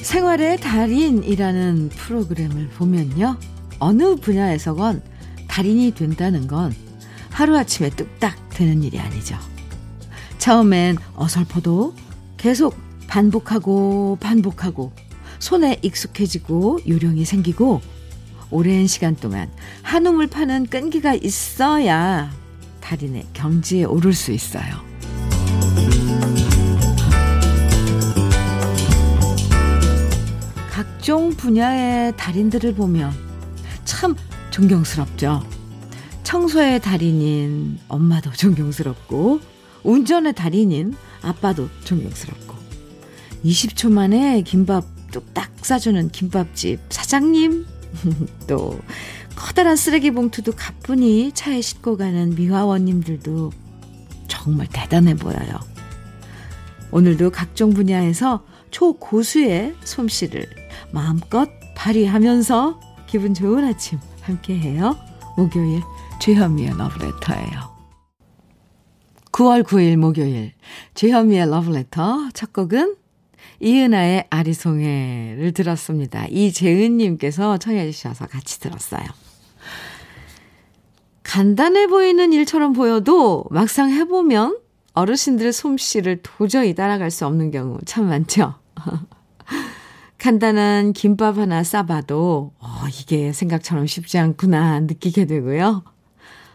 생활의 달인이라는 프로그램을 보면요. 어느 분야에서건 달인이 된다는 건 하루아침에 뚝딱 되는 일이 아니죠. 처음엔 어설퍼도 계속 반복하고 반복하고 손에 익숙해지고 요령이 생기고 오랜 시간 동안 한우물 파는 끈기가 있어야 달인의 경지에 오를 수 있어요. 각종 분야의 달인들을 보면 참 존경스럽죠. 청소의 달인인 엄마도 존경스럽고, 운전의 달인인 아빠도 존경스럽고, 20초 만에 김밥 뚝딱 싸주는 김밥집 사장님, 또 커다란 쓰레기 봉투도 가뿐히 차에 싣고 가는 미화원님들도 정말 대단해 보여요. 오늘도 각종 분야에서 초고수의 솜씨를 마음껏 발휘하면서 기분 좋은 아침 함께해요. 목요일 주현미의 러브레터예요. 9월 9일 목요일 주현미의 러브레터 첫 곡은 이은아의 아리송해를 들었습니다. 이재은님께서 청해 주셔서 같이 들었어요. 간단해 보이는 일처럼 보여도 막상 해보면 어르신들의 솜씨를 도저히 따라갈 수 없는 경우 참 많죠. 간단한 김밥 하나 싸봐도 어, 이게 생각처럼 쉽지 않구나 느끼게 되고요.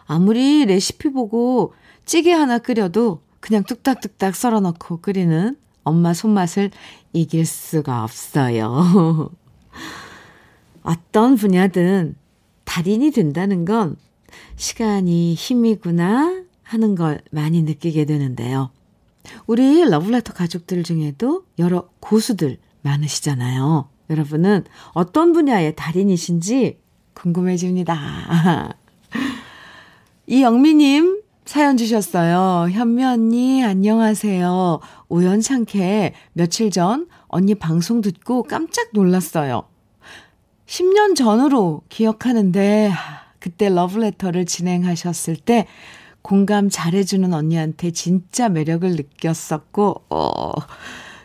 아무리 레시피 보고 찌개 하나 끓여도 그냥 뚝딱뚝딱 썰어 넣고 끓이는 엄마 손맛을 이길 수가 없어요. 어떤 분야든 달인이 된다는 건 시간이 힘이구나 하는 걸 많이 느끼게 되는데요. 우리 러블레터 가족들 중에도 여러 고수들 많으시잖아요. 여러분은 어떤 분야의 달인이신지 궁금해집니다. 이영미님 사연 주셨어요. 현미 언니, 안녕하세요. 우연찮게 며칠 전 언니 방송 듣고 깜짝 놀랐어요. 10년 전으로 기억하는데, 그때 러브레터를 진행하셨을 때 공감 잘해주는 언니한테 진짜 매력을 느꼈었고, 어,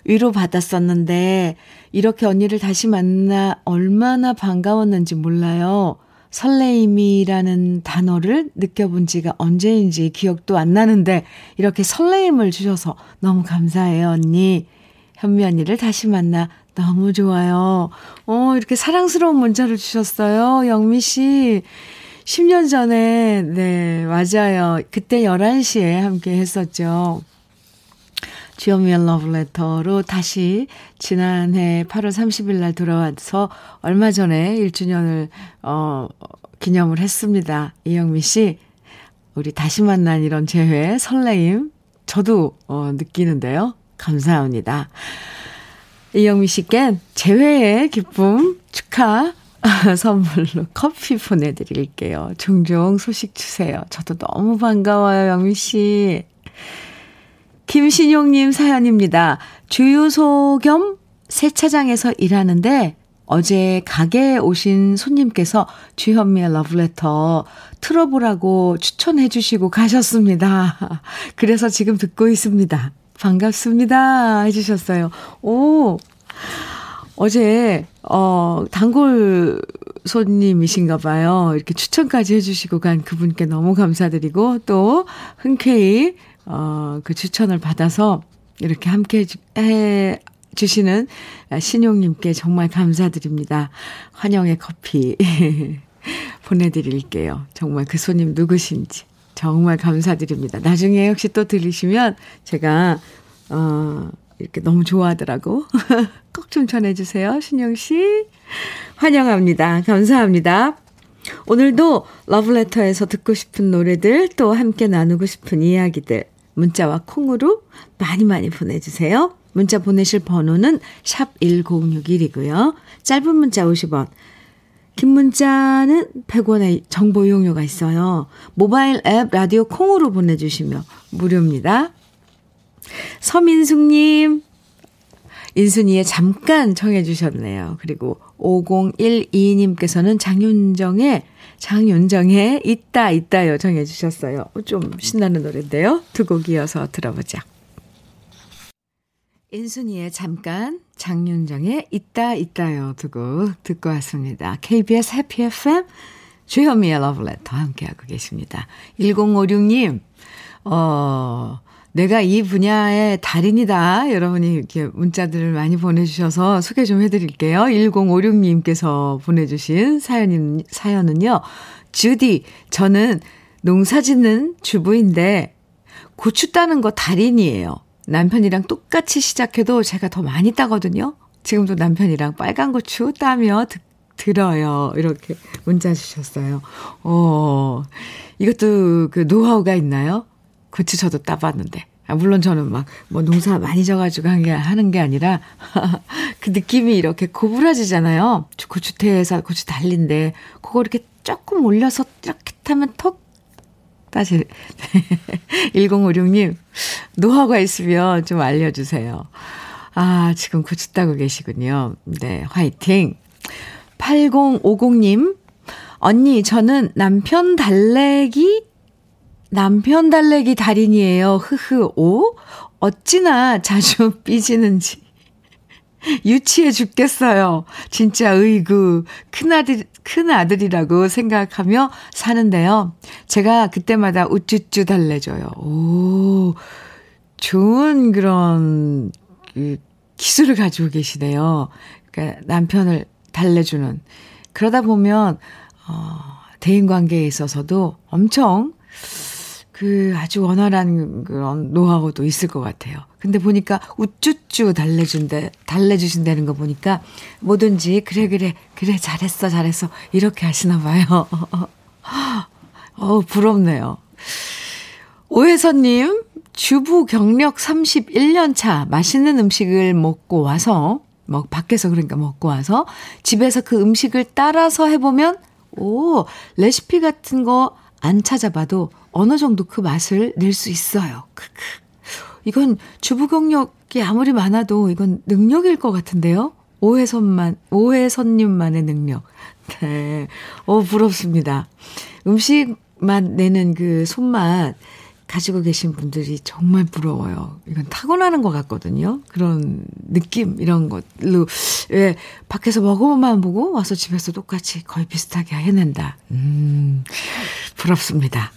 위로받았었는데, 이렇게 언니를 다시 만나 얼마나 반가웠는지 몰라요. 설레임이라는 단어를 느껴본 지가 언제인지 기억도 안 나는데, 이렇게 설레임을 주셔서 너무 감사해요, 언니. 현미 언니를 다시 만나 너무 좋아요. 어, 이렇게 사랑스러운 문자를 주셨어요, 영미 씨. 10년 전에, 네, 맞아요. 그때 11시에 함께 했었죠. 주현미의 러브레터로 다시 지난해 8월 30일 날 돌아와서 얼마 전에 1주년을, 어, 기념을 했습니다. 이영미 씨, 우리 다시 만난 이런 재회, 설레임, 저도, 어, 느끼는데요. 감사합니다. 이영미 씨께 재회의 기쁨 축하 선물로 커피 보내드릴게요. 종종 소식 주세요. 저도 너무 반가워요, 영미 씨. 김신용님 사연입니다. 주유소 겸 세차장에서 일하는데 어제 가게에 오신 손님께서 주현미의 러브레터 틀어보라고 추천해 주시고 가셨습니다. 그래서 지금 듣고 있습니다. 반갑습니다. 해주셨어요. 오, 어제, 어, 단골 손님이신가 봐요. 이렇게 추천까지 해주시고 간 그분께 너무 감사드리고, 또, 흔쾌히, 어, 그 추천을 받아서 이렇게 함께 해 주시는 신용님께 정말 감사드립니다. 환영의 커피 보내드릴게요. 정말 그 손님 누구신지. 정말 감사드립니다. 나중에 혹시 또 들으시면 제가, 어, 이렇게 너무 좋아하더라고. 꼭 좀 전해주세요, 신영 씨. 환영합니다. 감사합니다. 오늘도 러브레터에서 듣고 싶은 노래들 또 함께 나누고 싶은 이야기들 문자와 콩으로 많이 많이 보내주세요. 문자 보내실 번호는 샵 1061이고요. 짧은 문자 50원, 긴 문자는 100원의 정보 이용료가 있어요. 모바일 앱 라디오 콩으로 보내주시면 무료입니다. 서민숙님, 인순이의 잠깐 청해 주셨네요. 그리고 5012님께서는 장윤정의, 장윤정의 있다, 있다요 청해 주셨어요. 좀 신나는 노래인데요. 두 곡 이어서 들어보자. 인순이의 잠깐, 장윤정의 있다 있다요 두고 듣고 왔습니다. KBS 해피 FM 주현미의 러브레터 함께하고 계십니다. 1056님, 어, 내가 이 분야의 달인이다. 여러분이 이렇게 문자들을 많이 보내주셔서 소개 좀 해드릴게요. 1056님께서 보내주신 사연은, 사연은요. 주디, 저는 농사 짓는 주부인데 고추 따는 거 달인이에요. 남편이랑 똑같이 시작해도 제가 더 많이 따거든요. 지금도 남편이랑 빨간 고추 따며 드, 들어요. 이렇게 문자 주셨어요. 어, 이것도 그 노하우가 있나요? 고추 저도 따봤는데. 아, 물론 저는 막 뭐 농사 많이 져가지고 한 게, 하는 게 아니라 그 느낌이 이렇게 고부라지잖아요. 고추태에서 고추 달린데 그거 이렇게 조금 올려서 이렇게 타면 턱 다시 1056님 노하우가 있으면 좀 알려주세요. 아 지금 고추 따고 계시군요. 네 화이팅. 8050님 언니 저는 남편 달래기 남편 달래기 달인이에요. 흐흐 오 어찌나 자주 삐지는지. 유치해 죽겠어요. 진짜 의구 큰아들 큰아들이라고 생각하며 사는데요. 제가 그때마다 우쭈쭈 달래줘요. 오. 좋은 그런 그 기술을 가지고 계시네요. 그러니까 남편을 달래주는 그러다 보면 어 대인 관계에 있어서도 엄청 그 아주 원활한 그런 노하우도 있을 것 같아요. 근데 보니까 우쭈쭈 달래준대, 달래주신다는 거 보니까 뭐든지 그래, 그래, 그래, 잘했어, 잘했어. 이렇게 하시나 봐요. 어 부럽네요. 오혜선님, 주부 경력 31년 차 맛있는 음식을 먹고 와서, 뭐, 밖에서 그러니까 먹고 와서 집에서 그 음식을 따라서 해보면, 오, 레시피 같은 거 안 찾아봐도 어느 정도 그 맛을 낼 수 있어요. 크크. 이건 주부 경력이 아무리 많아도 이건 능력일 것 같은데요? 오해선만, 오해선님만의 능력. 네. 어, 부럽습니다. 음식만 내는 그 손맛 가지고 계신 분들이 정말 부러워요. 이건 타고나는 것 같거든요. 그런 느낌, 이런 것로, 왜, 밖에서 먹어만 보고 와서 집에서 똑같이 거의 비슷하게 해낸다. 음, 부럽습니다.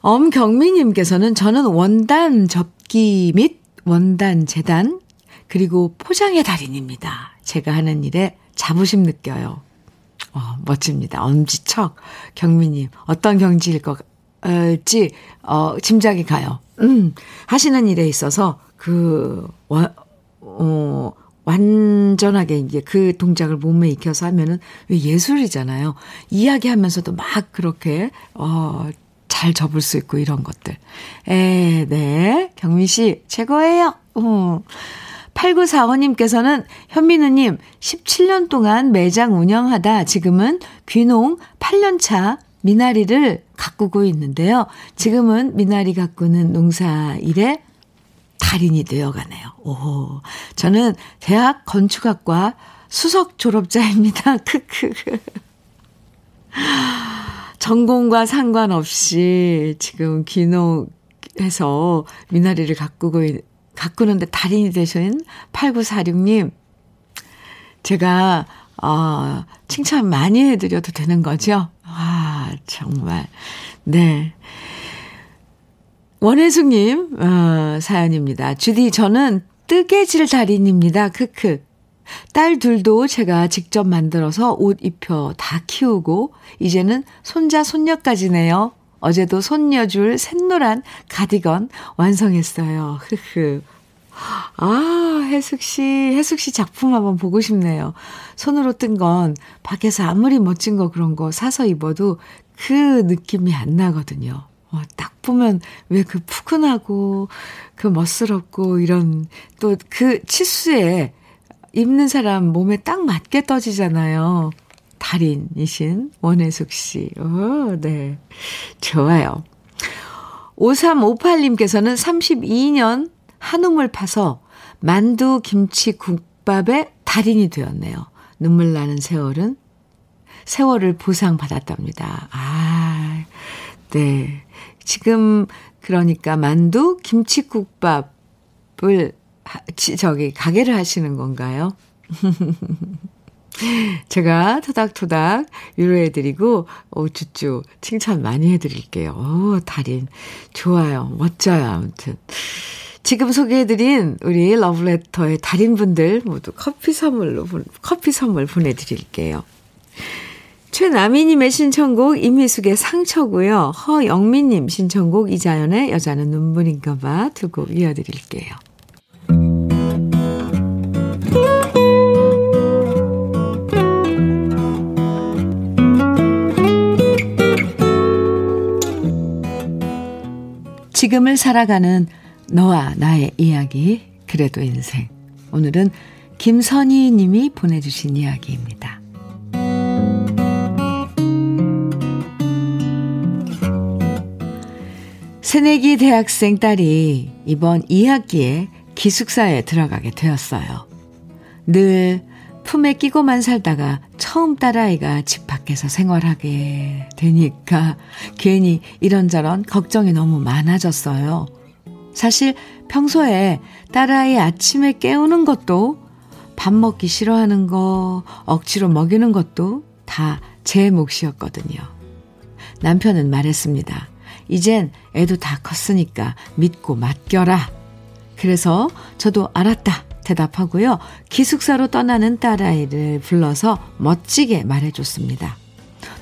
엄경미님께서는 저는 원단 접기 및 원단 재단, 그리고 포장의 달인입니다. 제가 하는 일에 자부심 느껴요. 어, 멋집니다. 엄지척. 경미님, 어떤 경지일 것지, 어, 짐작이 가요. 음, 하시는 일에 있어서 그, 와, 어, 완전하게 이제 그 동작을 몸에 익혀서 하면은 예술이잖아요. 이야기하면서도 막 그렇게, 어, 잘 접을 수 있고 이런 것들. 에, 네. 경민 씨, 최고예요. 어. 8945님께서는 현민우님 17년 동안 매장 운영하다 지금은 귀농 8년차 미나리를 가꾸고 있는데요. 지금은 미나리 가꾸는 농사 일에 달인이 되어가네요. 오, 저는 대학 건축학과 수석 졸업자입니다. 크크. 전공과 상관없이 지금 귀농해서 미나리를 가꾸고, 가꾸는데 달인이 되신 8946님, 제가, 어, 칭찬 많이 해드려도 되는 거죠? 아, 정말. 네. 원혜숙님, 어, 사연입니다. 주디, 저는 뜨개질 달인입니다. 크크. 딸 둘도 제가 직접 만들어서 옷 입혀 다 키우고 이제는 손자 손녀까지네요. 어제도 손녀 줄 샛노란 가디건 완성했어요. 흐흐. 아, 혜숙 씨, 혜숙 씨 작품 한번 보고 싶네요. 손으로 뜬 건 밖에서 아무리 멋진 거 그런 거 사서 입어도 그 느낌이 안 나거든요. 어, 딱 보면 왜 그 푸근하고 그 멋스럽고 이런 또 그 치수에 입는 사람 몸에 딱 맞게 떠지잖아요. 달인이신 원혜숙 씨. 오, 네. 좋아요. 5358님께서는 32년 한우물 파서 만두 김치 국밥의 달인이 되었네요. 눈물 나는 세월은 세월을 보상받았답니다. 아, 네. 지금 그러니까 만두 김치국밥을 저기 가게를 하시는 건가요? 제가 토닥토닥 위로해드리고, 오, 쭈쭈, 칭찬 많이 해드릴게요. 오, 달인. 좋아요. 멋져요. 아무튼. 지금 소개해드린 우리 러브레터의 달인분들 모두 커피 선물로, 커피 선물 보내드릴게요. 최나미님의 신청곡 임희숙의 상처고요. 허영민님 신청곡 이자연의 여자는 눈물인가봐 두 곡 이어드릴게요. 지금을 살아가는 너와 나의 이야기, 그래도 인생. 오늘은 김선희 님이 보내주신 이야기입니다. 새내기 대학생 딸이 이번 2학기에 기숙사에 들어가게 되었어요. 늘 품에 끼고만 살다가 처음 딸아이가 집 밖에서 생활하게 되니까 괜히 이런저런 걱정이 너무 많아졌어요. 사실 평소에 딸아이 아침에 깨우는 것도 밥 먹기 싫어하는 거, 억지로 먹이는 것도 다 제 몫이었거든요. 남편은 말했습니다. 이젠 애도 다 컸으니까 믿고 맡겨라. 그래서 저도 알았다. 대답하고요. 기숙사로 떠나는 딸아이를 불러서 멋지게 말해줬습니다.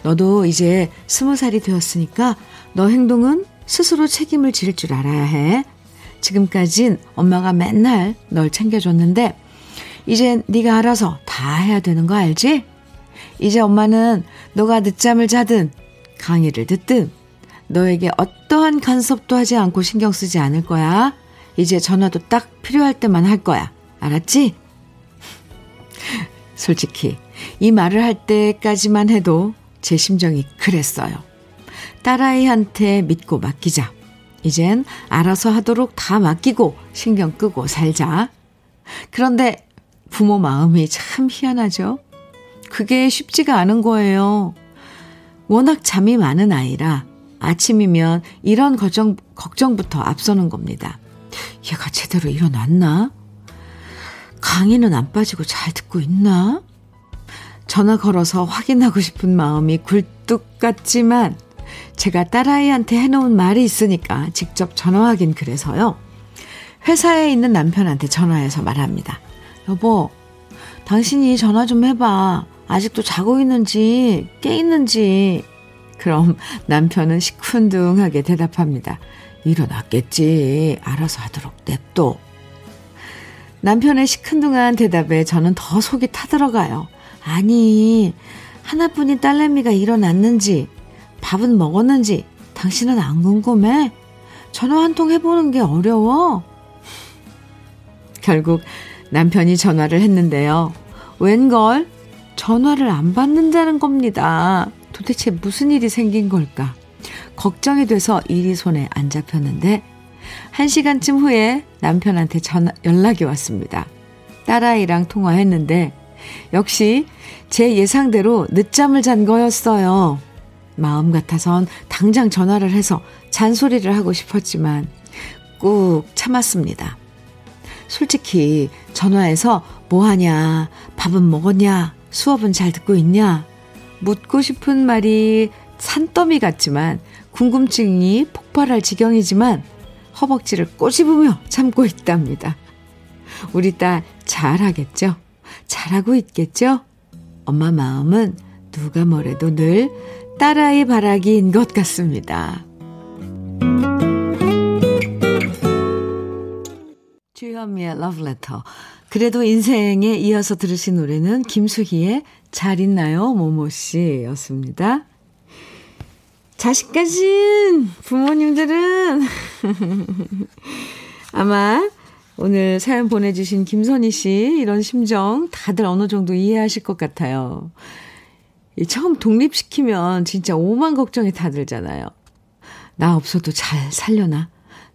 너도 이제 스무 살이 되었으니까 너 행동은 스스로 책임을 지를 줄 알아야 해. 지금까진 엄마가 맨날 널 챙겨줬는데 이제 네가 알아서 다 해야 되는 거 알지? 이제 엄마는 너가 늦잠을 자든 강의를 듣든 너에게 어떠한 간섭도 하지 않고 신경 쓰지 않을 거야. 이제 전화도 딱 필요할 때만 할 거야. 알았지? 솔직히 이 말을 할 때까지만 해도 제 심정이 그랬어요. 딸아이한테 믿고 맡기자. 이젠 알아서 하도록 다 맡기고 신경 끄고 살자. 그런데 부모 마음이 참 희한하죠? 그게 쉽지가 않은 거예요. 워낙 잠이 많은 아이라 아침이면 이런 걱정, 걱정부터 앞서는 겁니다. 얘가 제대로 일어났나? 강의는 안 빠지고 잘 듣고 있나? 전화 걸어서 확인하고 싶은 마음이 굴뚝 같지만 제가 딸아이한테 해놓은 말이 있으니까 직접 전화하긴 그래서요. 회사에 있는 남편한테 전화해서 말합니다. 여보, 당신이 전화 좀 해봐. 아직도 자고 있는지, 깨 있는지. 그럼 남편은 시큰둥하게 대답합니다. 일어났겠지. 알아서 하도록 냅둬. 남편의 시큰둥한 대답에 저는 더 속이 타들어가요. 아니, 하나뿐인 딸내미가 일어났는지, 밥은 먹었는지, 당신은 안 궁금해? 전화 한 통 해보는 게 어려워? 결국 남편이 전화를 했는데요. 웬걸? 전화를 안 받는다는 겁니다. 도대체 무슨 일이 생긴 걸까? 걱정이 돼서 일이 손에 안 잡혔는데, 한 시간쯤 후에 남편한테 전화, 연락이 왔습니다. 딸아이랑 통화했는데, 역시 제 예상대로 늦잠을 잔 거였어요. 마음 같아선 당장 전화를 해서 잔소리를 하고 싶었지만, 꾹 참았습니다. 솔직히 전화해서 뭐 하냐, 밥은 먹었냐, 수업은 잘 듣고 있냐, 묻고 싶은 말이 산더미 같지만 궁금증이 폭발할 지경이지만 허벅지를 꼬집으며 참고 있답니다. 우리 딸 잘하겠죠? 잘하고 있겠죠? 엄마 마음은 누가 뭐래도 늘 딸아이 바라기인 것 같습니다. 주현미의 러브레터. 그래도 인생에 이어서 들으신 노래는 김수희의 잘 있나요? 모모씨 였습니다. 자식 가진 부모님들은 아마 오늘 사연 보내주신 김선희 씨 이런 심정 다들 어느 정도 이해하실 것 같아요. 처음 독립시키면 진짜 오만 걱정이 다 들잖아요. 나 없어도 잘 살려나?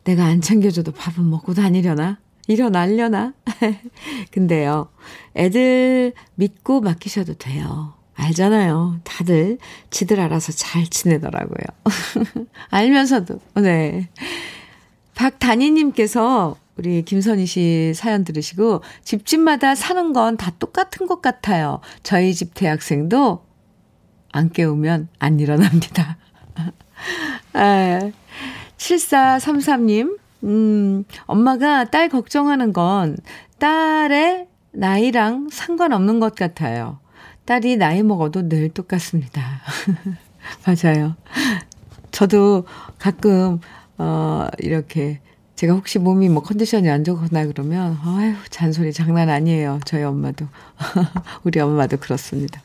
내가 안 챙겨줘도 밥은 먹고 다니려나? 일어날려나? 근데요, 애들 믿고 맡기셔도 돼요. 알잖아요. 다들 지들 알아서 잘 지내더라고요. 알면서도, 네. 박단희님께서 우리 김선희 씨 사연 들으시고 집집마다 사는 건 다 똑같은 것 같아요. 저희 집 대학생도 안 깨우면 안 일어납니다. 아, 7433님, 음, 엄마가 딸 걱정하는 건 딸의 나이랑 상관없는 것 같아요. 딸이 나이 먹어도 늘 똑같습니다. 맞아요. 저도 가끔, 어, 이렇게, 제가 혹시 몸이 뭐 컨디션이 안 좋거나 그러면, 아유, 잔소리 장난 아니에요. 저희 엄마도. 우리 엄마도 그렇습니다.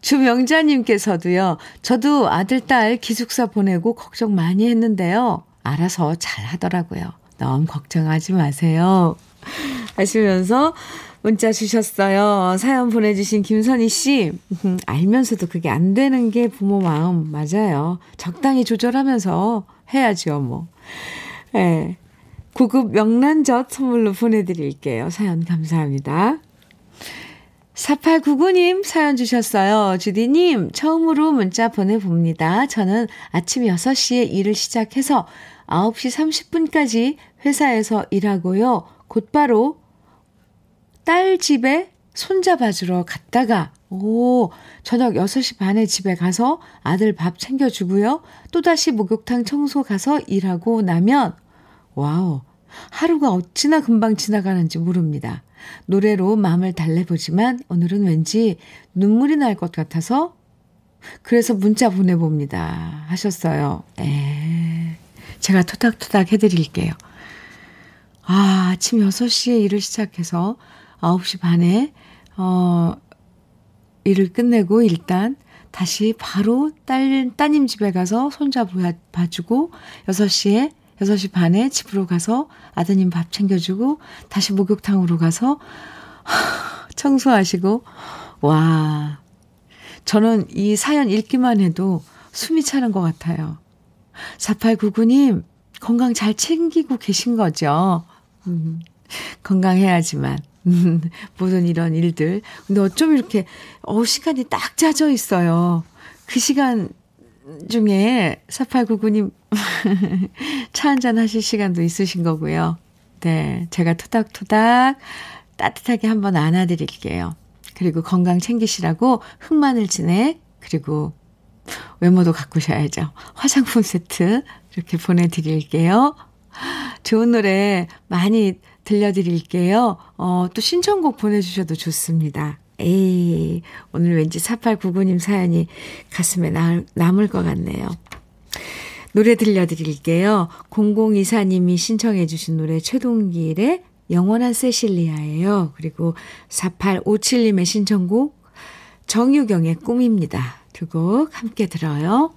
주명자님께서도요, 저도 아들, 딸 기숙사 보내고 걱정 많이 했는데요. 알아서 잘 하더라고요. 너무 걱정하지 마세요. 하시면서 문자 주셨어요. 사연 보내주신 김선희 씨. 알면서도 그게 안 되는 게 부모 마음 맞아요. 적당히 조절하면서 해야죠, 뭐. 예. 네. 고급 명란젓 선물로 보내드릴게요. 사연 감사합니다. 4899님 사연 주셨어요. 주디님, 처음으로 문자 보내봅니다. 저는 아침 6시에 일을 시작해서 9시 30분까지 회사에서 일하고요. 곧바로 딸 집에 손잡아주러 갔다가, 오, 저녁 6시 반에 집에 가서 아들 밥 챙겨주고요. 또다시 목욕탕 청소 가서 일하고 나면, 와우, 하루가 어찌나 금방 지나가는지 모릅니다. 노래로 마음을 달래보지만 오늘은 왠지 눈물이 날 것 같아서 그래서 문자 보내봅니다. 하셨어요. 에, 제가 토닥토닥 해드릴게요. 아, 아침 6시에 일을 시작해서 9시 반에, 어, 일을 끝내고 일단 다시 바로 딸, 따님 집에 가서 손자 봐주고 6시에 6시 반에 집으로 가서 아드님 밥 챙겨주고 다시 목욕탕으로 가서 청소하시고 와 저는 이 사연 읽기만 해도 숨이 차는 것 같아요. 4899님 건강 잘 챙기고 계신 거죠? 음, 건강해야지만 음, 모든 이런 일들. 근데 어쩜 이렇게 어 시간이 딱 짜져 있어요. 그 시간 중에 4899님 차 한잔 하실 시간도 있으신 거고요. 네, 제가 토닥토닥 따뜻하게 한번 안아드릴게요. 그리고 건강 챙기시라고 흑마늘 진액 그리고 외모도 가꾸셔야죠. 화장품 세트 이렇게 보내드릴게요. 좋은 노래 많이 들려드릴게요. 어, 또 신청곡 보내주셔도 좋습니다. 에이, 오늘 왠지 4899님 사연이 가슴에 남, 남을 것 같네요. 노래 들려드릴게요. 0024님이 신청해 주신 노래 최동길의 영원한 세실리아예요. 그리고 4857님의 신청곡 정유경의 꿈입니다. 두 곡 함께 들어요.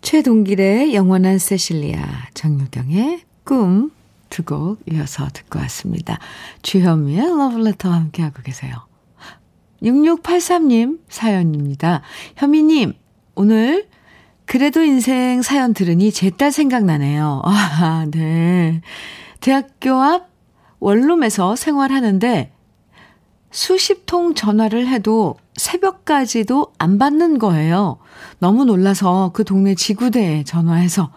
최동길의 영원한 세실리아, 정유경의 꿈 두 곡 이어서 듣고 왔습니다. 주현미의 러브레터와 함께하고 계세요. 6683님 사연입니다. 현미님, 오늘 그래도 인생 사연 들으니 제 딸 생각나네요. 아, 네. 대학교 앞 원룸에서 생활하는데 수십 통 전화를 해도 새벽까지도 안 받는 거예요. 너무 놀라서 그 동네 지구대에 전화해서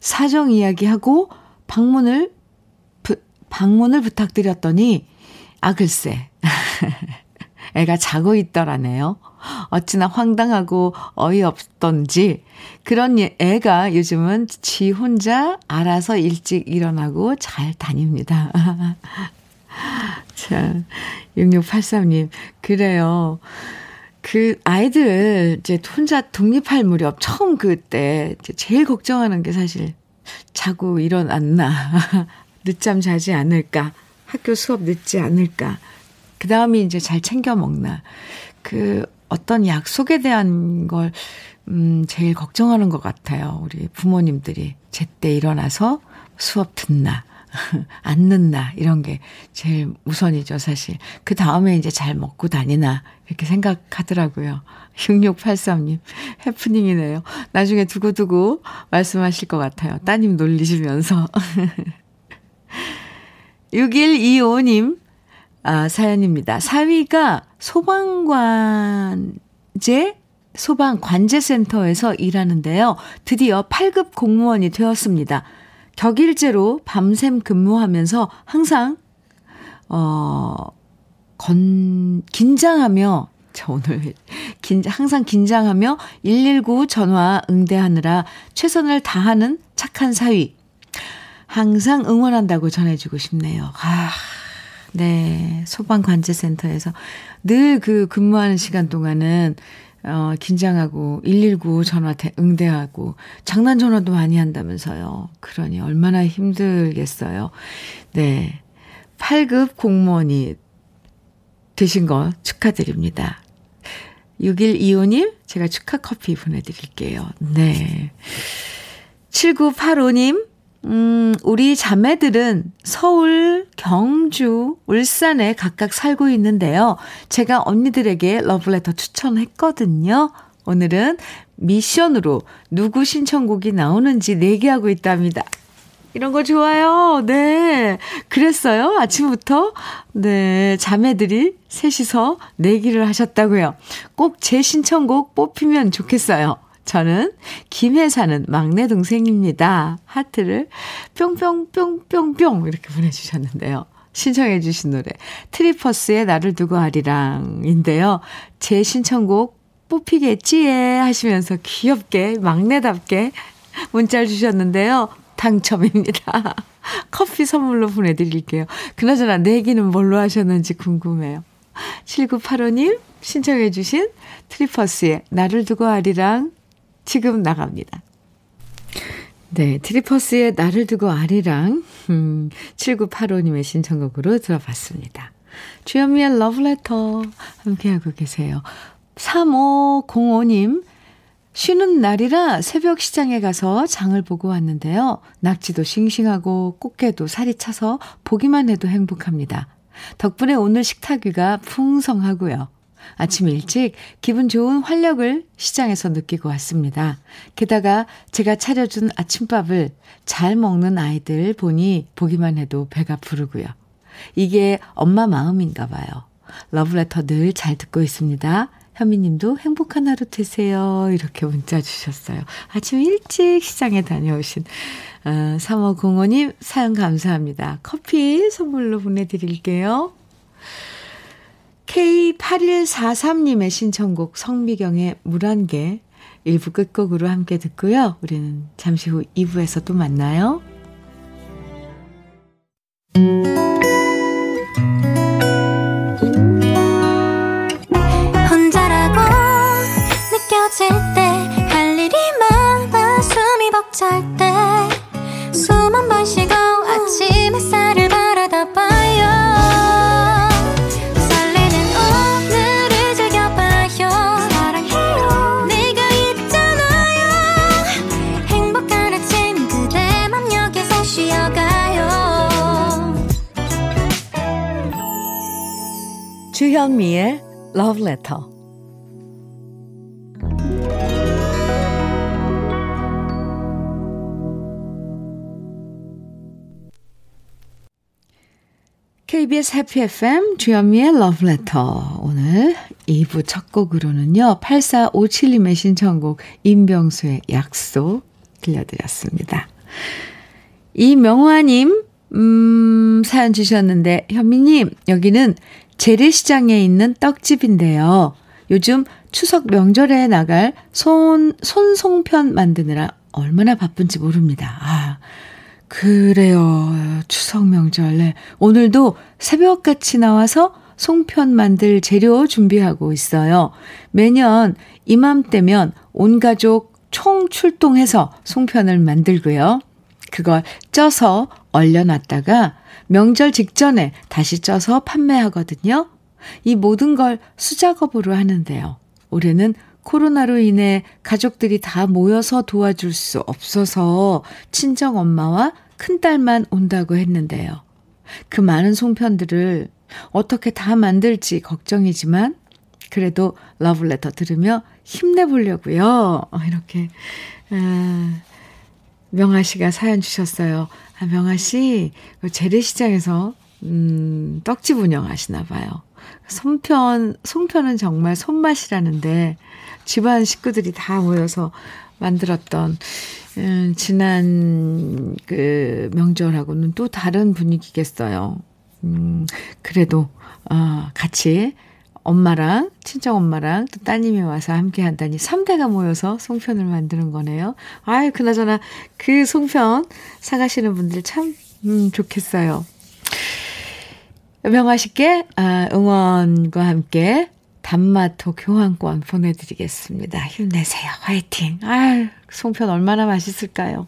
사정 이야기하고 방문을, 부, 방문을 부탁드렸더니, 아, 글쎄. 애가 자고 있더라네요. 어찌나 황당하고 어이없던지 그런 예, 애가 요즘은 지 혼자 알아서 일찍 일어나고 잘 다닙니다. 자, 6683님, 그래요. 그 아이들 이제 혼자 독립할 무렵 처음 그때 제일 걱정하는 게 사실 자고 일어났나, 늦잠 자지 않을까, 학교 수업 늦지 않을까, 그 다음에 이제 잘 챙겨 먹나. 그 어떤 약속에 대한 걸, 음, 제일 걱정하는 것 같아요. 우리 부모님들이 제때 일어나서 수업 듣나. 앉는다, 이런 게 제일 우선이죠, 사실. 그 다음에 이제 잘 먹고 다니나, 이렇게 생각하더라고요. 6683님, 해프닝이네요. 나중에 두고두고 말씀하실 것 같아요. 따님 놀리시면서. 6125님, 아, 사연입니다. 사위가 소방관제 소방 관제센터에서 일하는데요. 드디어 8급 공무원이 되었습니다. 격일제로 밤샘 근무하면서 항상, 어, 건, 긴장하며, 저 오늘, 긴, 항상 긴장하며 119 전화 응대하느라 최선을 다하는 착한 사위. 항상 응원한다고 전해주고 싶네요. 아, 네. 소방관제센터에서 늘 그 근무하는 시간 동안은 어, 긴장하고 119 전화 대, 응대하고 장난 전화도 많이 한다면서요. 그러니 얼마나 힘들겠어요. 네. 8급 공무원이 되신 거 축하드립니다. 6125님, 제가 축하 커피 보내드릴게요. 네. 7985님, 음, 우리 자매들은 서울, 경주, 울산에 각각 살고 있는데요. 제가 언니들에게 러브레터 추천했거든요. 오늘은 미션으로 누구 신청곡이 나오는지 내기하고 있답니다. 이런 거 좋아요. 네. 그랬어요. 아침부터. 네. 자매들이 셋이서 내기를 하셨다고요. 꼭 제 신청곡 뽑히면 좋겠어요. 저는 김해 사는 막내 동생입니다. 하트를 뿅뿅뿅뿅뿅 이렇게 보내주셨는데요. 신청해 주신 노래 트리퍼스의 나를 두고 하리랑인데요. 제 신청곡 뽑히겠지에 하시면서 귀엽게 막내답게 문자를 주셨는데요. 당첨입니다. 커피 선물로 보내드릴게요. 그나저나 내기는 뭘로 하셨는지 궁금해요. 7985님 신청해 주신 트리퍼스의 나를 두고 아리랑 지금 나갑니다. 네, 트리퍼스의 나를 두고 아리랑, 음, 7985님의 신청곡으로 들어봤습니다. 주현미의 러브레터 함께하고 계세요. 3505님, 쉬는 날이라 새벽 시장에 가서 장을 보고 왔는데요. 낙지도 싱싱하고 꽃게도 살이 차서 보기만 해도 행복합니다. 덕분에 오늘 식탁 위가 풍성하고요. 아침 일찍 기분 좋은 활력을 시장에서 느끼고 왔습니다. 게다가 제가 차려준 아침밥을 잘 먹는 아이들 보니 보기만 해도 배가 부르고요. 이게 엄마 마음인가 봐요. 러브레터 늘 잘 듣고 있습니다. 현미님도 행복한 하루 되세요. 이렇게 문자 주셨어요. 아침 일찍 시장에 다녀오신 어, 3505님 사연 감사합니다. 커피 선물로 보내드릴게요. K8143님의 신청곡 성미경의 물한개 일부 끝곡으로 함께 듣고요. 우리는 잠시 후 2부에서 또 만나요. KBS 해피 FM 주현미의 Letter. 오늘 2부 첫 곡으로는요. 8457님의 신청곡 임병수의 약속 들려드렸습니다. 이명화님 음, 사연 주셨는데, 현미님, 여기는 재래시장에 있는 떡집인데요. 요즘 추석 명절에 나갈 손, 손송편 만드느라 얼마나 바쁜지 모릅니다. 아, 그래요. 추석 명절. 네. 오늘도 새벽같이 나와서 송편 만들 재료 준비하고 있어요. 매년 이맘때면 온 가족 총 출동해서 송편을 만들고요. 그걸 쪄서 얼려놨다가 명절 직전에 다시 쪄서 판매하거든요. 이 모든 걸 수작업으로 하는데요. 올해는 코로나로 인해 가족들이 다 모여서 도와줄 수 없어서 친정 엄마와 큰딸만 온다고 했는데요. 그 많은 송편들을 어떻게 다 만들지 걱정이지만 그래도 러블레터 들으며 힘내보려고요. 이렇게 아, 명아 씨가 사연 주셨어요. 아, 명아 씨그 재래시장에서 음, 떡집 운영하시나 봐요. 송편 송편은 정말 손맛이라는데 집안 식구들이 다 모여서 만들었던 음, 지난 그 명절하고는 또 다른 분위기겠어요. 음, 그래도 어, 같이 엄마랑 친정 엄마랑 또 따님이 와서 함께 한다니 3대가 모여서 송편을 만드는 거네요. 아유, 그나저나 그 송편 사가시는 분들 참 음, 좋겠어요. 명화 씨께 아, 응원과 함께 단마토 교환권 보내드리겠습니다. 힘내세요. 화이팅. 아유, 송편 얼마나 맛있을까요?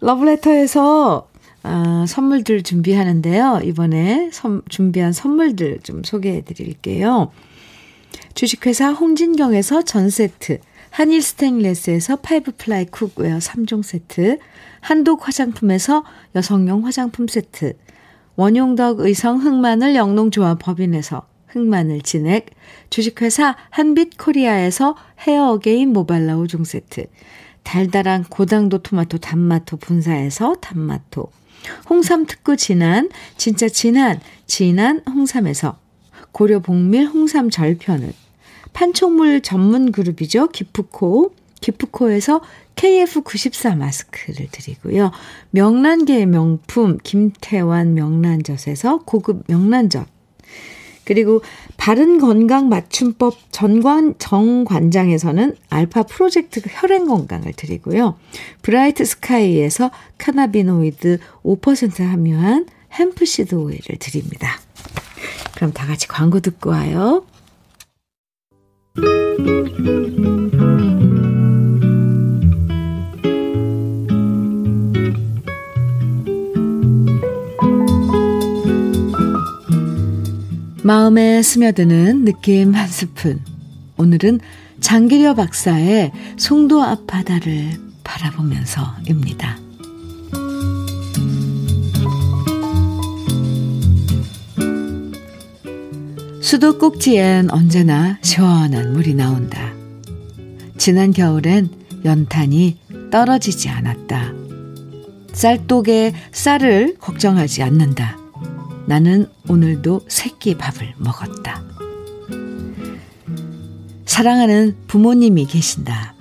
러브레터에서 아, 선물들 준비하는데요. 이번에 선, 준비한 선물들 좀 소개해 드릴게요. 주식회사 홍진경에서 전 세트, 한일 스텐레스에서 five ply cookware 3종 세트, 한독 화장품에서 여성용 화장품 세트, 원용덕 의성 흑마늘 영농조합 법인에서 흑마늘 진액, 주식회사 한빛코리아에서 헤어 어게인 모발라 5종 세트, 달달한 고당도 토마토 단마토 본사에서 단마토, 홍삼 특구 진한, 진짜 진한, 진한 홍삼에서 고려 복밀 홍삼 절편을, 판촉물 전문 그룹이죠. 기프코, 기프코에서 KF94 마스크를 드리고요. 명란계의 명품 김태환 명란젓에서 고급 명란젓, 그리고 바른 건강 맞춤법 전관 정관장에서는 알파 프로젝트 혈행 건강을 드리고요. 브라이트 스카이에서 cannabinoid 5% 함유한 hemp seed 오일을 드립니다. 그럼 다 같이 광고 듣고 와요. 마음에 스며드는 느낌 한 스푼. 오늘은 장기려 박사의 송도 앞바다를 바라보면서입니다. 수도 꼭지엔 언제나 시원한 물이 나온다. 지난 겨울엔 연탄이 떨어지지 않았다. 쌀독에 쌀을 걱정하지 않는다. 나는 오늘도 새끼 밥을 먹었다. 사랑하는 부모님이 계신다.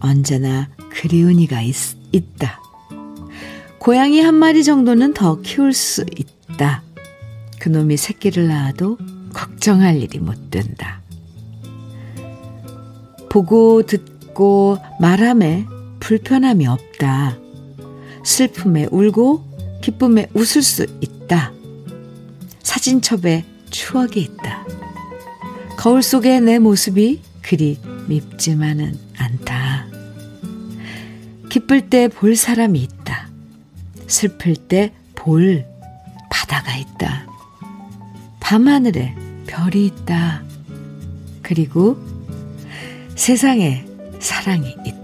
언제나 그리운 이가 있, 있다. 고양이 한 마리 정도는 더 키울 수 있다. 그놈이 새끼를 낳아도 걱정할 일이 못 된다. 보고 듣고 말함에 불편함이 없다. 슬픔에 울고 기쁨에 웃을 수 있다. 사진첩에 추억이 있다. 거울 속의 내 모습이 그리 밉지만은 않다. 기쁠 때 볼 사람이 있다. 슬플 때 볼 바다가 있다. 밤하늘에 별이 있다. 그리고 세상에 사랑이 있다.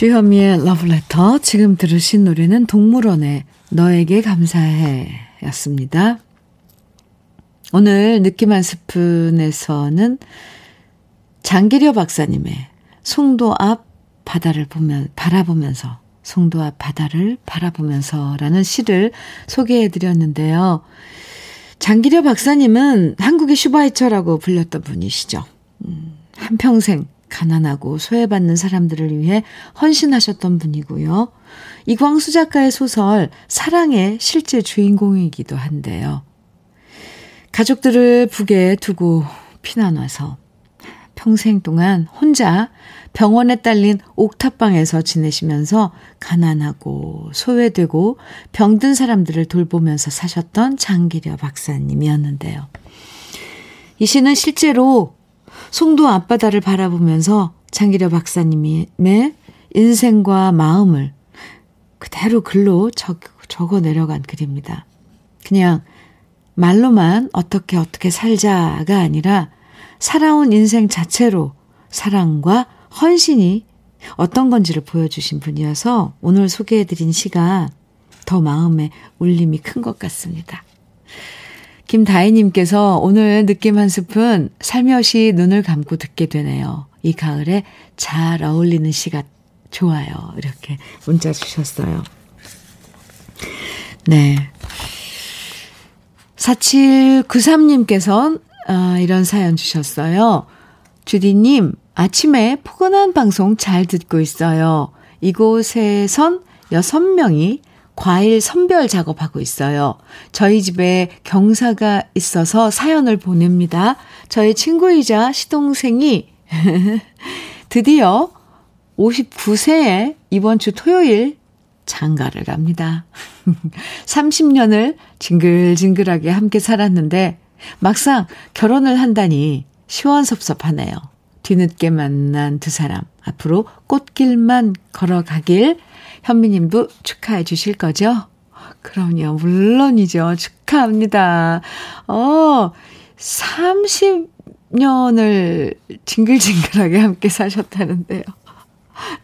주현미의 러브레터. 지금 들으신 노래는 동물원의 너에게 감사해 였습니다. 오늘 느낌 한 스푼에서는 장기려 박사님의 송도 앞 바다를 보면, 바라보면서, 송도 앞 바다를 바라보면서 라는 시를 소개해 드렸는데요. 장기려 박사님은 한국의 슈바이처라고 불렸던 분이시죠. 음, 한평생 가난하고 소외받는 사람들을 위해 헌신하셨던 분이고요. 이광수 작가의 소설 사랑의 실제 주인공이기도 한데요. 가족들을 북에 두고 피난 와서 평생 동안 혼자 병원에 딸린 옥탑방에서 지내시면서 가난하고 소외되고 병든 사람들을 돌보면서 사셨던 장기려 박사님이었는데요. 이 시는 실제로 송도 앞바다를 바라보면서 장기려 박사님의 인생과 마음을 그대로 글로 적, 적어 내려간 글입니다. 그냥 말로만 어떻게 어떻게 살자가 아니라 살아온 인생 자체로 사랑과 헌신이 어떤 건지를 보여주신 분이어서 오늘 소개해드린 시가 더 마음에 울림이 큰 것 같습니다. 김다희님께서 오늘 느낌 한 스푼 살며시 눈을 감고 듣게 되네요. 이 가을에 잘 어울리는 시가 좋아요. 이렇게 문자 주셨어요. 네. 4793님께서 아, 이런 사연 주셨어요. 주디님, 아침에 포근한 방송 잘 듣고 있어요. 이곳에선 6명이 과일 선별 작업하고 있어요. 저희 집에 경사가 있어서 사연을 보냅니다. 저희 친구이자 시동생이 드디어 59세에 이번 주 토요일 장가를 갑니다. 30년을 징글징글하게 함께 살았는데 막상 결혼을 한다니 시원섭섭하네요. 뒤늦게 만난 두 사람 앞으로 꽃길만 걸어가길 현미님도 축하해 주실 거죠? 그럼요. 물론이죠. 축하합니다. 어, 30년을 징글징글하게 함께 사셨다는데요.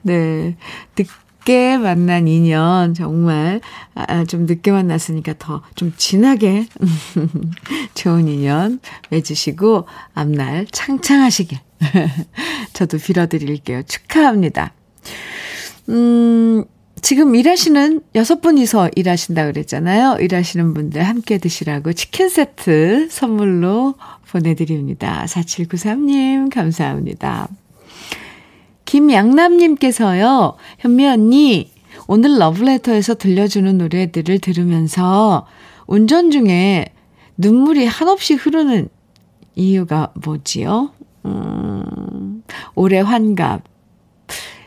네. 늦게 만난 인연, 정말, 아, 좀 늦게 만났으니까 더 좀 진하게 좋은 인연 맺으시고, 앞날 창창하시길. 저도 빌어드릴게요. 축하합니다. 음, 지금 일하시는 여섯 분이서 일하신다 그랬잖아요. 일하시는 분들 함께 드시라고 치킨 세트 선물로 보내드립니다. 4793님, 감사합니다. 김양남님께서요, 현미 언니, 오늘 러브레터에서 들려주는 노래들을 들으면서 운전 중에 눈물이 한없이 흐르는 이유가 뭐지요? 음, 올해 환갑,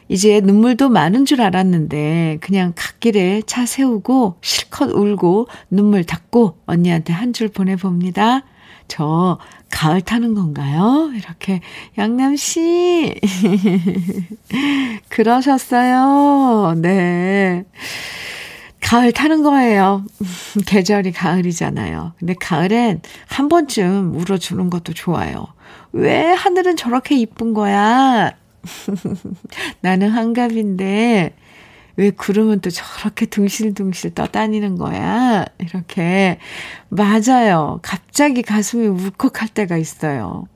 이제 눈물도 많은 줄 알았는데 그냥 갓길에 차 세우고 실컷 울고 눈물 닦고 언니한테 한 줄 보내봅니다. 저 가을 타는 건가요? 이렇게 양남 씨 그러셨어요. 네. 가을 타는 거예요. 계절이 가을이잖아요. 근데 가을엔 한 번쯤 울어주는 것도 좋아요. 왜 하늘은 저렇게 이쁜 거야? 나는 한갑인데 왜 구름은 또 저렇게 둥실둥실 떠다니는 거야? 이렇게. 맞아요. 갑자기 가슴이 울컥할 때가 있어요.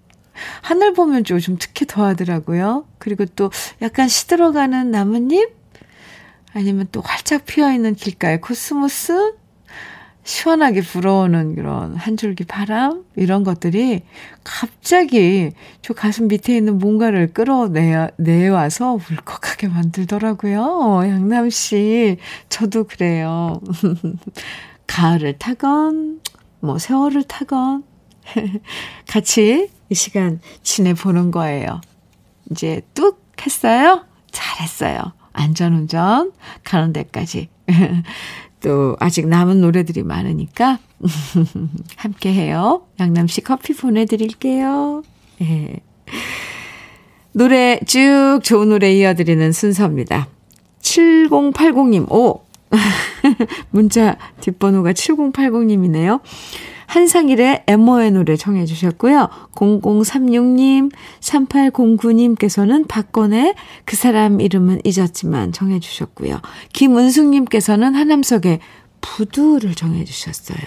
하늘 보면 좀 특히 더하더라고요. 그리고 또 약간 시들어가는 나뭇잎? 아니면 또 활짝 피어있는 길가의 코스모스? 시원하게 불어오는 그런 한 줄기 바람 이런 것들이 갑자기 저 가슴 밑에 있는 뭔가를 끌어내와서 울컥하게 만들더라고요. 양남 씨, 저도 그래요. 가을을 타건 뭐 세월을 타건 같이 이 시간 지내보는 거예요. 이제 뚝 했어요? 잘했어요. 안전운전 가는 데까지. 또 아직 남은 노래들이 많으니까 함께 해요. 양남씨 커피 보내드릴게요. 네. 노래 쭉 좋은 노래 이어드리는 순서입니다. 7080님, 오! 문자 뒷번호가 7080님이네요. 한상일의 에모의 노래 청해 주셨고요. 0036님, 3809님께서는 박건의 그 사람 이름은 잊었지만 청해 주셨고요. 김은숙님께서는 하남석의 부두를 정해 주셨어요.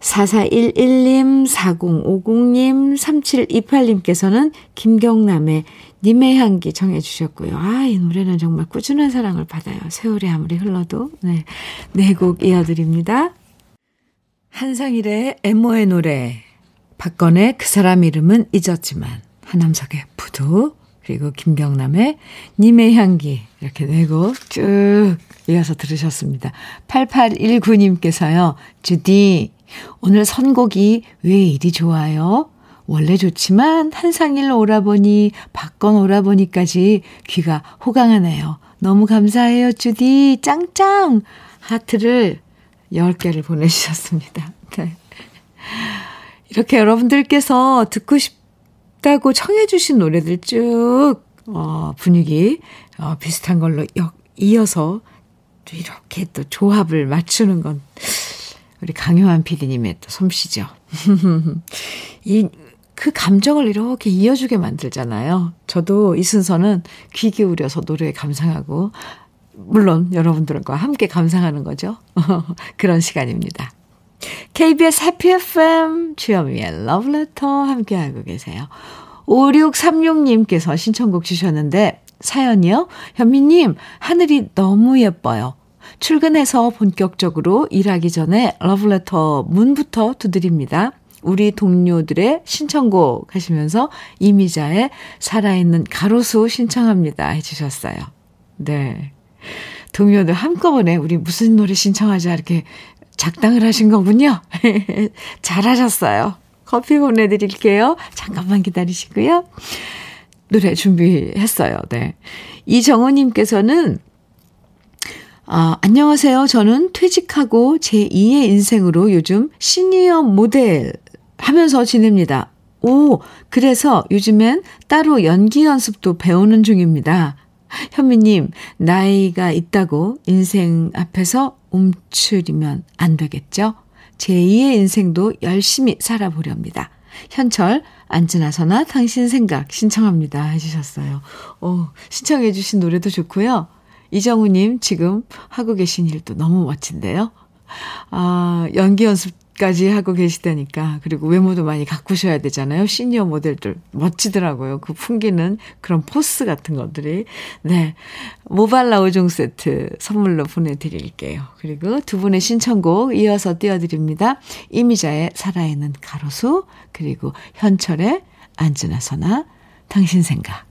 4411님, 4050님, 3728님께서는 김경남의 님의 향기 정해 주셨고요. 아, 이 노래는 정말 꾸준한 사랑을 받아요. 세월이 아무리 흘러도. 네. 네 곡 이어드립니다. 한상일의 애모의 노래, 박건의 그 사람 이름은 잊었지만, 하남석의 부두, 그리고 김경남의 님의 향기, 이렇게 내고 쭉 이어서 들으셨습니다. 8819님께서요, 주디, 오늘 선곡이 왜 이리 좋아요? 원래 좋지만 한상일 오라버니, 박건 오라버니까지 귀가 호강하네요. 너무 감사해요, 주디. 짱짱! 하트를 10개를 보내주셨습니다. 네. 이렇게 여러분들께서 듣고 싶다고 청해주신 노래들 쭉, 어, 분위기, 어, 비슷한 걸로 역, 이어서 또 이렇게 또 조합을 맞추는 건, 우리 강효한 PD님의 또 솜씨죠. 이, 그 감정을 이렇게 이어주게 만들잖아요. 저도 이 순서는 귀 기울여서 노래 감상하고, 물론 여러분들과 함께 감상하는 거죠. 그런 시간입니다. KBS 해피 FM 주현미의 러브레터 함께하고 계세요. 5636님께서 신청곡 주셨는데 사연이요? 현미님, 하늘이 너무 예뻐요. 출근해서 본격적으로 일하기 전에 러브레터 문부터 두드립니다. 우리 동료들의 신청곡 하시면서 이미자의 살아있는 가로수 신청합니다 해주셨어요. 네. 동료들 한꺼번에 우리 무슨 노래 신청하자 이렇게 작당을 하신 거군요. 잘하셨어요. 커피 보내드릴게요. 잠깐만 기다리시고요. 노래 준비했어요. 네. 이정호님께서는 아, 안녕하세요. 저는 퇴직하고 제2의 인생으로 요즘 시니어 모델 하면서 지냅니다. 오, 그래서 요즘엔 따로 연기 연습도 배우는 중입니다. 현미님, 나이가 있다고 인생 앞에서 움츠리면 안 되겠죠? 제2의 인생도 열심히 살아보렵니다. 현철, 안지나서나 당신 생각 신청합니다. 해주셨어요. 오, 신청해주신 노래도 좋고요. 이정우님 지금 하고 계신 일도 너무 멋진데요. 아, 연기 연습 까지 하고 계시다니까. 그리고 외모도 많이 가꾸셔야 되잖아요. 시니어 모델들. 멋지더라고요. 그 풍기는 그런 포스 같은 것들이. 네. 모발라 5종 세트 선물로 보내드릴게요. 그리고 두 분의 신청곡 이어서 띄워드립니다. 이미자의 살아있는 가로수, 그리고 현철의 안지나서나 당신 생각.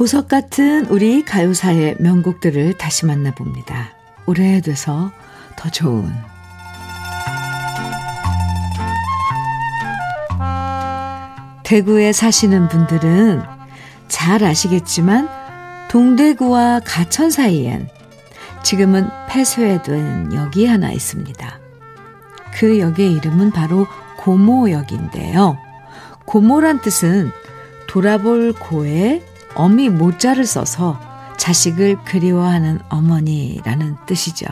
보석 같은 우리 가요사의 명곡들을 다시 만나봅니다. 오래돼서 더 좋은 대구에 사시는 분들은 잘 아시겠지만 동대구와 가천 사이엔 지금은 폐쇄된 역이 하나 있습니다. 그 역의 이름은 바로 고모역인데요. 고모란 뜻은 돌아볼 고에 어미 모자를 써서 자식을 그리워하는 어머니라는 뜻이죠.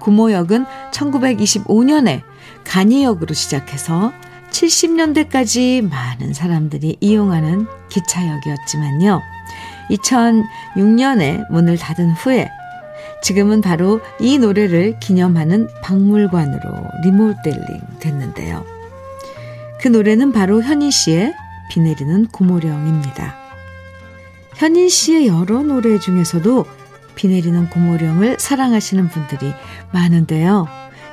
구모역은 1925년에 간이역으로 시작해서 70년대까지 많은 사람들이 이용하는 기차역이었지만요. 2006년에 문을 닫은 후에 지금은 바로 이 노래를 기념하는 박물관으로 리모델링 됐는데요. 그 노래는 바로 현희 씨의 비 내리는 고모령입니다. 현인 씨의 여러 노래 중에서도 비 내리는 고모령을 사랑하시는 분들이 많은데요.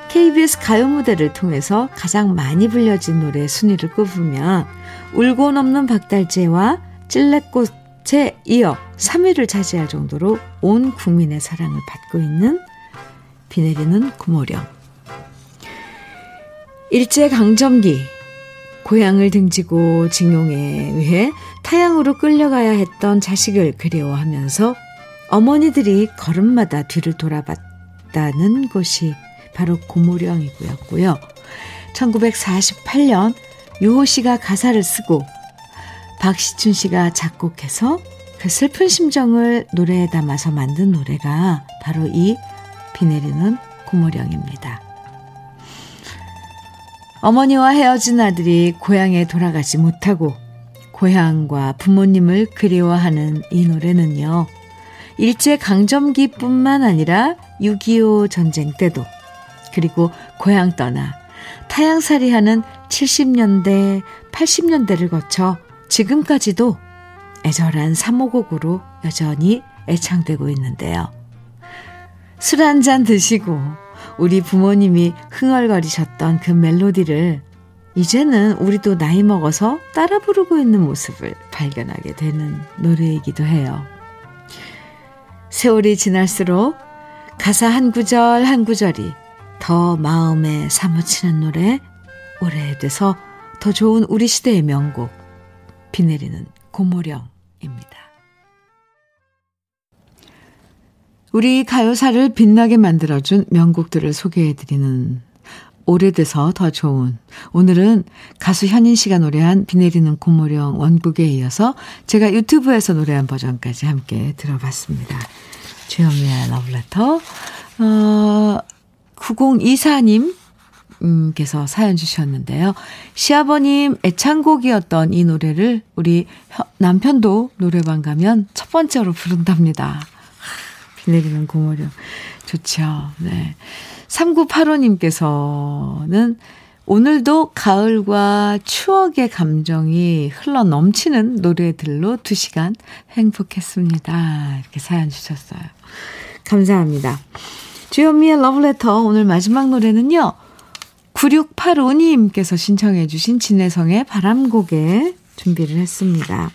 KBS 가요 무대를 통해서 가장 많이 불려진 노래 순위를 꼽으면 울고 넘는 박달재와 찔레꽃에 이어 3위를 차지할 정도로 온 국민의 사랑을 받고 있는 비 내리는 고모령. 일제강점기 고향을 등지고 징용에 의해 타양으로 끌려가야 했던 자식을 그리워하면서 어머니들이 걸음마다 뒤를 돌아봤다는 곳이 바로 고모령이고였고요. 1948년 유호 씨가 가사를 쓰고 박시춘 씨가 작곡해서 그 슬픈 심정을 노래에 담아서 만든 노래가 바로 이 비 내리는 고모령입니다. 어머니와 헤어진 아들이 고향에 돌아가지 못하고 고향과 부모님을 그리워하는 이 노래는요. 일제 강점기뿐만 아니라 6.25 전쟁 때도 그리고 고향 떠나 타양살이 하는 70년대, 80년대를 거쳐 지금까지도 애절한 사모곡으로 여전히 애창되고 있는데요. 술 한 잔 드시고 우리 부모님이 흥얼거리셨던 그 멜로디를 이제는 우리도 나이 먹어서 따라 부르고 있는 모습을 발견하게 되는 노래이기도 해요. 세월이 지날수록 가사 한 구절 한 구절이 더 마음에 사무치는 노래, 오래돼서 더 좋은 우리 시대의 명곡, 비 내리는 고모령입니다. 우리 가요사를 빛나게 만들어준 명곡들을 소개해드리는 오래돼서 더 좋은. 오늘은 가수 현인 씨가 노래한 비 내리는 고모령 원곡에 이어서 제가 유튜브에서 노래한 버전까지 함께 들어봤습니다. 주현미의 러브레터. 어, 9024님, 께서 사연 주셨는데요. 시아버님 애창곡이었던 이 노래를 우리 남편도 노래방 가면 첫 번째로 부른답니다. 비 내리는 고모령. 좋죠. 네. 3985님께서는 오늘도 가을과 추억의 감정이 흘러 넘치는 노래들로 2시간 행복했습니다. 이렇게 사연 주셨어요. 감사합니다. 주현미의 러브레터 오늘 마지막 노래는요. 9685님께서 신청해 주신 진혜성의 바람곡에 준비를 했습니다.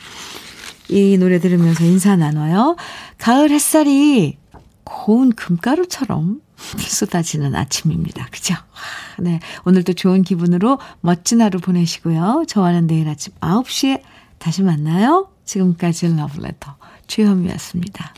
이 노래 들으면서 인사 나눠요. 가을 햇살이 고운 금가루처럼 쏟아지는 아침입니다. 그죠? 네. 오늘도 좋은 기분으로 멋진 하루 보내시고요. 저와는 내일 아침 9시에 다시 만나요. 지금까지 러브레터 주현미였습니다.